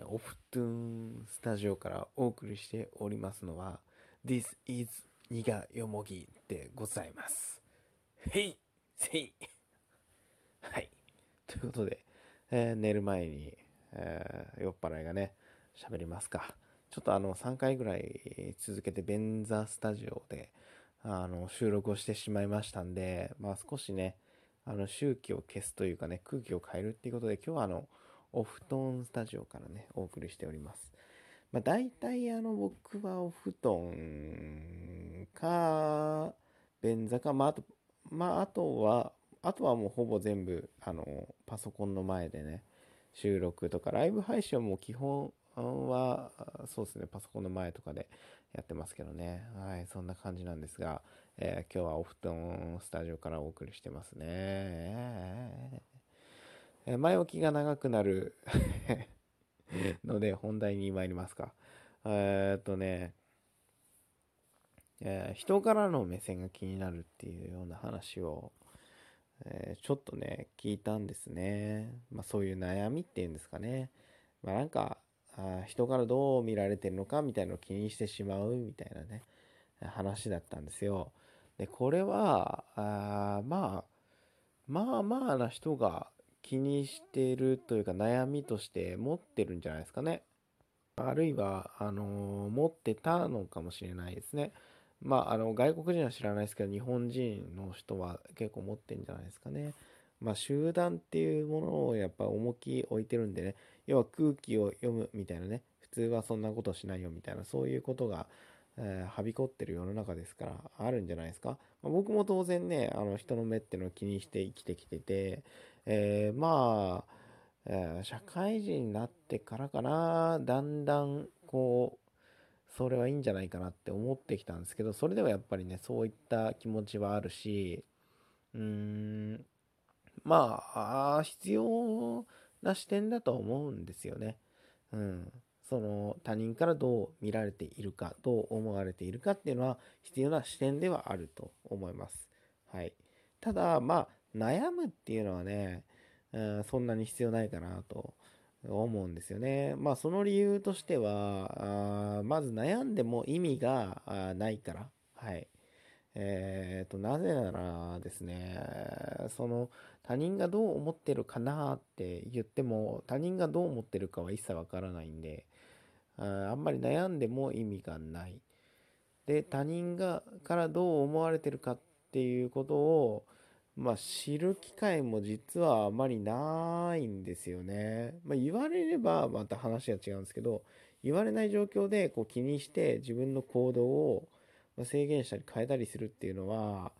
オフトゥーンスタジオからお送りしておりますのは This is ニガヨモギでございます。へいせいはい。ということで、えー寝る前に、えー酔っ払いがね、喋りますか。ちょっとあの3回ぐらい続けて便座スタジオであの収録をしてしまいましたんで、まあ少しね、あの周期を消すというかね、空気を変えるっていうことで、今日はあの、オフトーンスタジオからね、お送りしております。まあ大体あの、僕はお布団か、便座か、まああと、まああとは、あとはもうほぼ全部、あの、パソコンの前でね、収録とか、ライブ配信はもう基本は、そうですね、パソコンの前とかでやってますけどね。はい、そんな感じなんですが、えー今日はお布団スタジオからお送りしてますね。えー前置きが長くなるので本題に参りますか。えーっとね、えー人からの目線が気になるっていうような話を、えーちょっとね、聞いたんですね。まあそういう悩みっていうんですかね。まあなんか、人からどう見られてるのかみたいなのを気にしてしまうみたいなね、話だったんですよ。で、これは、あーまあ、まあまあな人が気にしてるというか悩みとして持ってるんじゃないですかね。あるいは、あの持ってたのかもしれないですね。まあ、あの、外国人は知らないですけど、日本人の人は結構持ってんじゃないですかね。まあ、集団っていうものをやっぱ重き置いてるんでね、要は空気を読むみたいなね、普通はそんなことしないよみたいな、そういうことが、えーはびこってる世の中ですから、あるんじゃないですか。まあ僕も当然ね、あの、人の目っていうのを気にして生きてきてて、えーまあ、えー社会人になってからかな、だんだん、こう、それはいいんじゃないかなって思ってきたんですけど、それでもやっぱりね、そういった気持ちはあるし、うーん、まあ、あ必要な視点だと思うんですよね。うん。その他人からどう見られているか、どう思われているかっていうのは必要な視点ではあると思います。はい。ただ、まあ、悩むっていうのはね、うんそんなに必要ないかなと思うんですよね。まあ、その理由としては、あまず悩んでも意味がないから。はい。えーと、なぜならですね、その他人がどう思ってるかなって言っても、他人がどう思ってるかは一切わからないんで、ああんまり悩んでも意味がない。で、他人がからどう思われてるかっていうことを、まあ、知る機会も実はあまりないんですよね。まあ、言われればまた話が違うんですけど、言われない状況でこう気にして自分の行動を制限したり変えたりするっていうのは、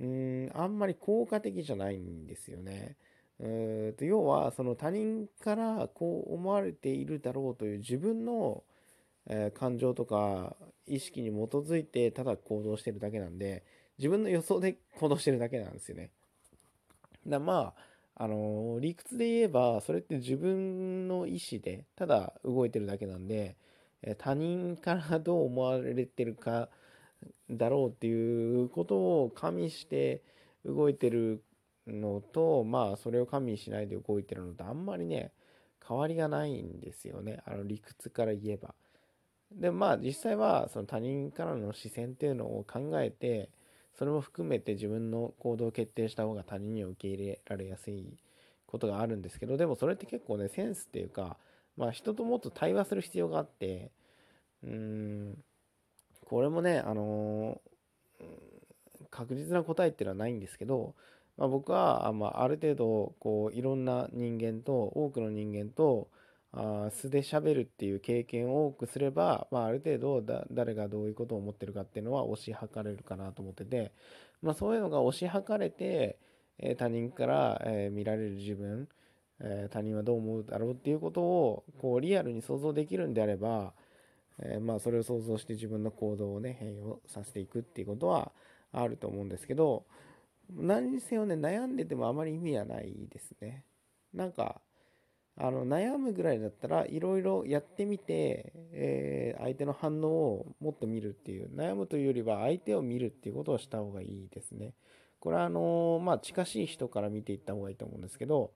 うーん、あんまり効果的じゃないんですよね。うーんと要は、その他人からこう思われているだろうという自分の、え感情とか意識に基づいてただ行動してるだけなんで、自分の予想で行動してるだけなんですよね。だまあ、あのー理屈で言えば、それって自分の意思で、ただ動いてるだけなんで、え他人からどう思われてるかだろうっていうことを加味して動いてるのと、まあ、それを加味しないで動いてるのと、あんまりね、変わりがないんですよね。あの理屈から言えば。で、まあ、実際は、その他人からの視線っていうのを考えて、それも含めて自分の行動を決定した方が他人には受け入れられやすいことがあるんですけど、でもそれって結構ね、センスっていうか、まあ人ともっと対話する必要があって、うーん、これもね、あの確実な答えっていうのはないんですけど、まあ、僕は、あまあ、ある程度、こう、いろんな人間と、多くの人間と、あ素で喋るっていう経験を多くすれば、まあ、ある程度だ、誰がどういうことを思ってるかっていうのは推し量れるかなと思ってて、まあ、そういうのが推し量れて、えー他人から、えー見られる自分、えー他人はどう思うだろうっていうことを、こう、リアルに想像できるんであれば、えまあ、それを想像して自分の行動をね、変容させていくっていうことはあると思うんですけど、何にせよね、悩んでてもあまり意味はないですね。なんか、あの、悩むぐらいだったらいろいろやってみて、えー相手の反応をもっと見るっていう、悩むというよりは相手を見るっていうことをした方がいいですね。これはあのまあ、近しい人から見ていった方がいいと思うんですけど、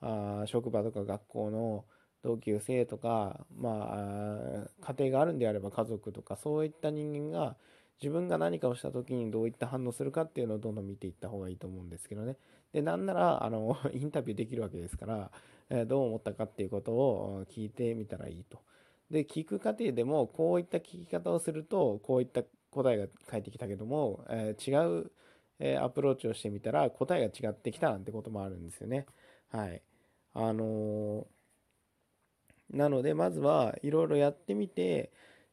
あ職場とか学校の同級生とか、まあ、家庭があるんであれば家族とか、そういった人間が自分が何かをした時にどういった反応するかっていうのをどんどん見ていった方がいいと思うんですけどね。で、なんなら、あの、インタビューできるわけですから、どう思ったかっていうことを聞いてみたらいいと。で、聞く過程でも、こういった聞き方をすると、こういった答えが返ってきたけども、えー、違う、えー、アプローチをしてみたら、答えが違ってきたなんてこともあるんですよね。はい。あのー、なので、まずはいろいろやってみて、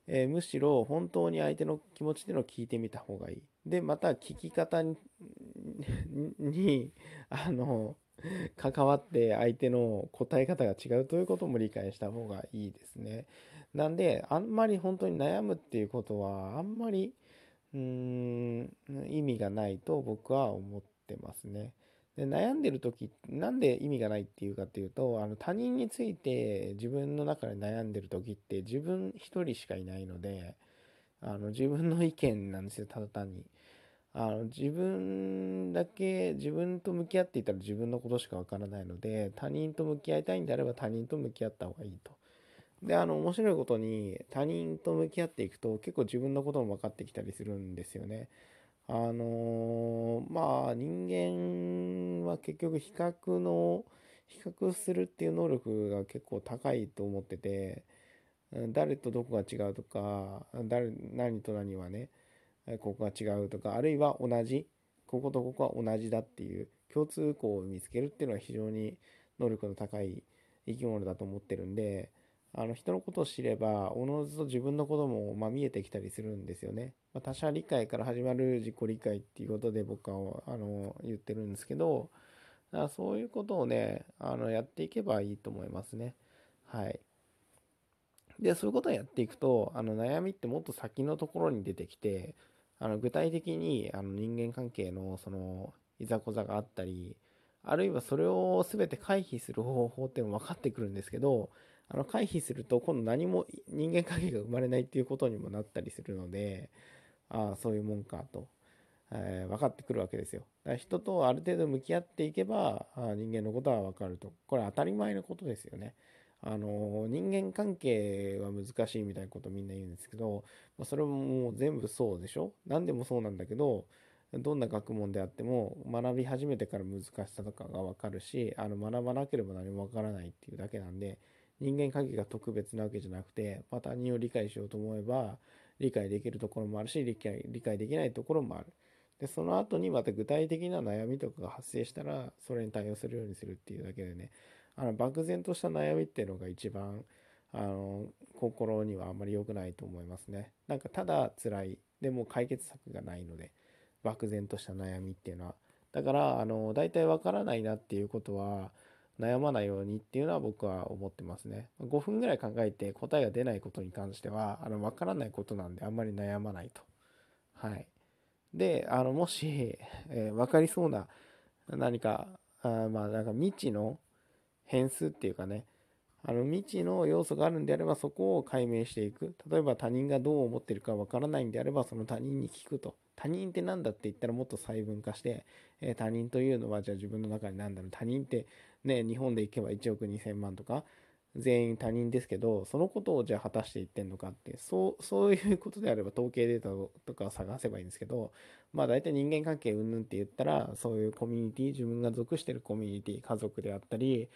え、むしろ本当に相手の気持ちっていうのを聞いてみた方がいい。で、また聞き方、にあの、関わって相手の答え方が違うということも理解した方がいいですね。なんで、あんまり本当に悩むっていうことは、あんまり、うーん、意味がないと僕は思ってますね。で悩んでる時なんで意味がないっていうかっていうとあの他人について自分の中で悩んでる時って自分一人しかいないのであの自分の意見なんですよただ単にあの自分だけ自分と向き合っていたら自分のことしかわからないので他人と向き合いたいんであれば他人と向き合った方がいいと。であの面白いことに他人と向き合っていくと結構自分のことも分かってきたりするんですよね。あのー、まあ人間は結局比較の比較するっていう能力が結構高いと思ってて誰とどこが違うとか誰何と何はねここが違うとかあるいは同じこことここは同じだっていう共通項を見つけるっていうのは非常に能力の高い生き物だと思ってるんであの人のことを知ればおのずと自分のことも、ま見えてきたりするんですよね。まあ、他者理解から始まる自己理解っていうことで僕はあの言ってるんですけどだからそういうことをねあのやっていけばいいと思いますね。はい。でそういうことをやっていくとあの悩みってもっと先のところに出てきてあの具体的にあの人間関係のそのいざこざがあったりあるいはそれを全て回避する方法っていうのも分かってくるんですけどあの回避すると今度何も人間関係が生まれないっていうことにもなったりするのでああそういうもんかと、えー、分かってくるわけですよ。だから人とある程度向き合っていけばあ人間のことは分かると。これ当たり前のことですよね。あの人間関係は難しいみたいなことみんな言うんですけど、まあ、それももう全部そうでしょ？何でもそうなんだけどどんな学問であっても学び始めてから難しさとかが分かるしあの学ばなければ何も分からないっていうだけなんで人間関係が特別なわけじゃなくて、まあ、他人を理解しようと思えば理解できるところもあるし理解理解できないところもある。でその後にまた具体的な悩みとかが発生したらそれに対応するようにするっていうだけでねあの漠然とした悩みっていうのが一番あの心にはあんまり良くないと思いますね。なんかただ辛いでも解決策がないので漠然とした悩みっていうのはだからあの大体わからないなっていうことは悩まないようにっていうのは僕は思ってますね。5分ぐらい考えて答えが出ないことに関しては、あの、わからないことなんであんまり悩まないと。はい。で、あの、もし、えー、分かりそうな何か、あまあ、なんか未知の変数っていうかね、あの未知の要素があるんであればそこを解明していく。例えば他人がどう思ってるかわからないんであればその他人に聞くと。他人って何だって言ったらもっと細分化して、えー、他人というのはじゃあ自分の中に何だろう。他人ってね、日本で行けば1億2000万とか、全員他人ですけど、そのことをじゃあ果たして言ってんのかって、そう、そういうことであれば統計データとかを探せばいいんですけど、まあ大体人間関係うんぬんって言ったら、そういうコミュニティ、自分が属してるコミュニティ、家族であったり、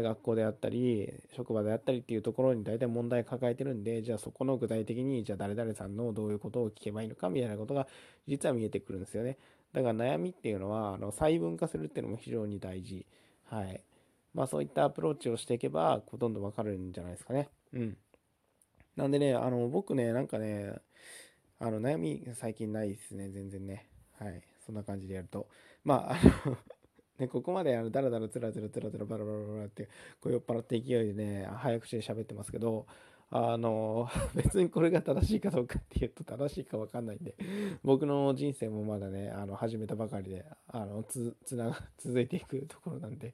学校であったり、職場であったりっていうところに大体問題抱えてるんで、じゃあそこの具体的に、じゃあ誰々さんのどういうことを聞けばいいのかみたいなことが実は見えてくるんですよね。だから悩みっていうのは、あの細分化するっていうのも非常に大事。はい。まあそういったアプローチをしていけば、ほとんどわかるんじゃないですかね。うん。なんでね、あの、僕ね、なんかね、あの、悩み最近ないですね、全然ね。はい。そんな感じでやると。まあ、あのね、ここまであのダラダラつらつらつらつらバラバラバラってこう酔っ払って勢いでね早口で喋ってますけどあの 別にこれが正しいかどうかっていうと正しいか分かんないんで僕の人生もまだねあの始めたばかりであのつつな続いていくところなんで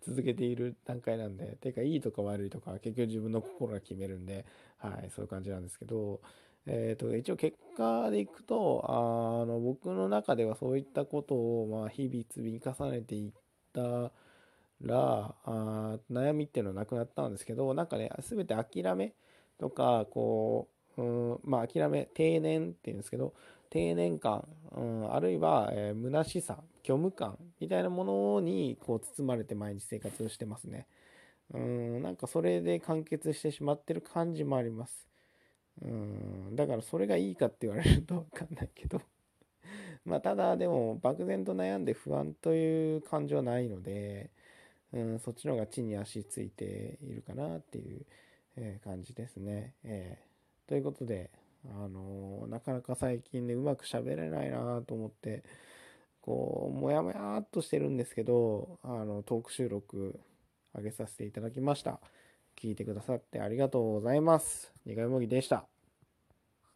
続けている段階なんでてかいいとか悪いとか結局自分の心が決めるんではいそういう感じなんですけどえーと、一応結果でいくとあの僕の中ではそういったことを、まあ、日々積み重ねていったらあ悩みっていうのはなくなったんですけどなんかね全て諦めとかこう、うん、まあ諦め定年っていうんですけど定年感、うん、あるいは、えー、虚しさ虚無感みたいなものにこう包まれて毎日生活をしてますね。うん、なんかそれで完結してしまってる感じもあります。うん、だからそれがいいかって言われるとわかんないけど まあただでも漠然と悩んで不安という感情はないので、うん、そっちの方が地に足ついているかなっていう、え、感じですね。えー、ということで、あのー、なかなか最近ねうまく喋れないなと思ってこうもやもやっとしてるんですけどあのトーク収録上げさせていただきました。聞いてくださってありがとうございます。苦いもぎでした。